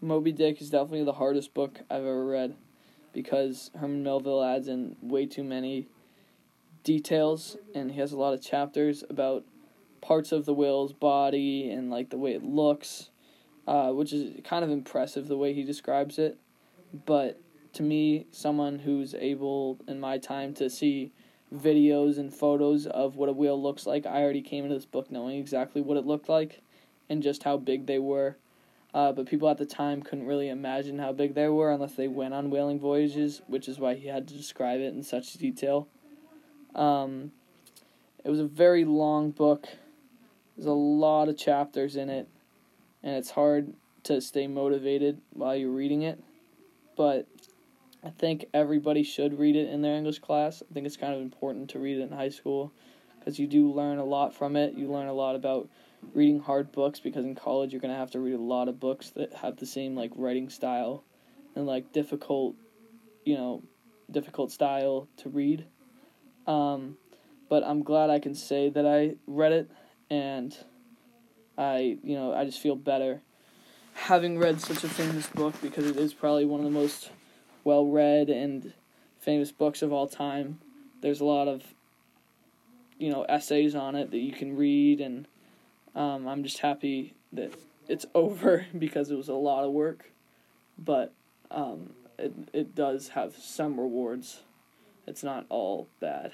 Moby Dick is definitely the hardest book I've ever read because Herman Melville adds in way too many details and he has a lot of chapters about parts of the whale's body and like the way it looks, uh, which is kind of impressive the way he describes it. But to me, someone who's able in my time to see videos and photos of what a whale looks like, I already came into this book knowing exactly what it looked like and just how big they were. Uh, but people at the time couldn't really imagine how big they were unless they went on whaling voyages, which is why he had to describe it in such detail. Um, it was a very long book. There's a lot of chapters in it, and it's hard to stay motivated while you're reading it. But I think everybody should read it in their English class. I think it's kind of important to read it in high school because you do learn a lot from it. You learn a lot about reading hard books because in college you're going to have to read a lot of books that have the same like writing style and like difficult, you know, difficult style to read. Um, but I'm glad I can say that I read it and I, you know, I just feel better having read such a famous book because it is probably one of the most well read and famous books of all time. There's a lot of you know essays on it that you can read and um, I'm just happy that it's over because it was a lot of work, but um, it it does have some rewards. It's not all bad.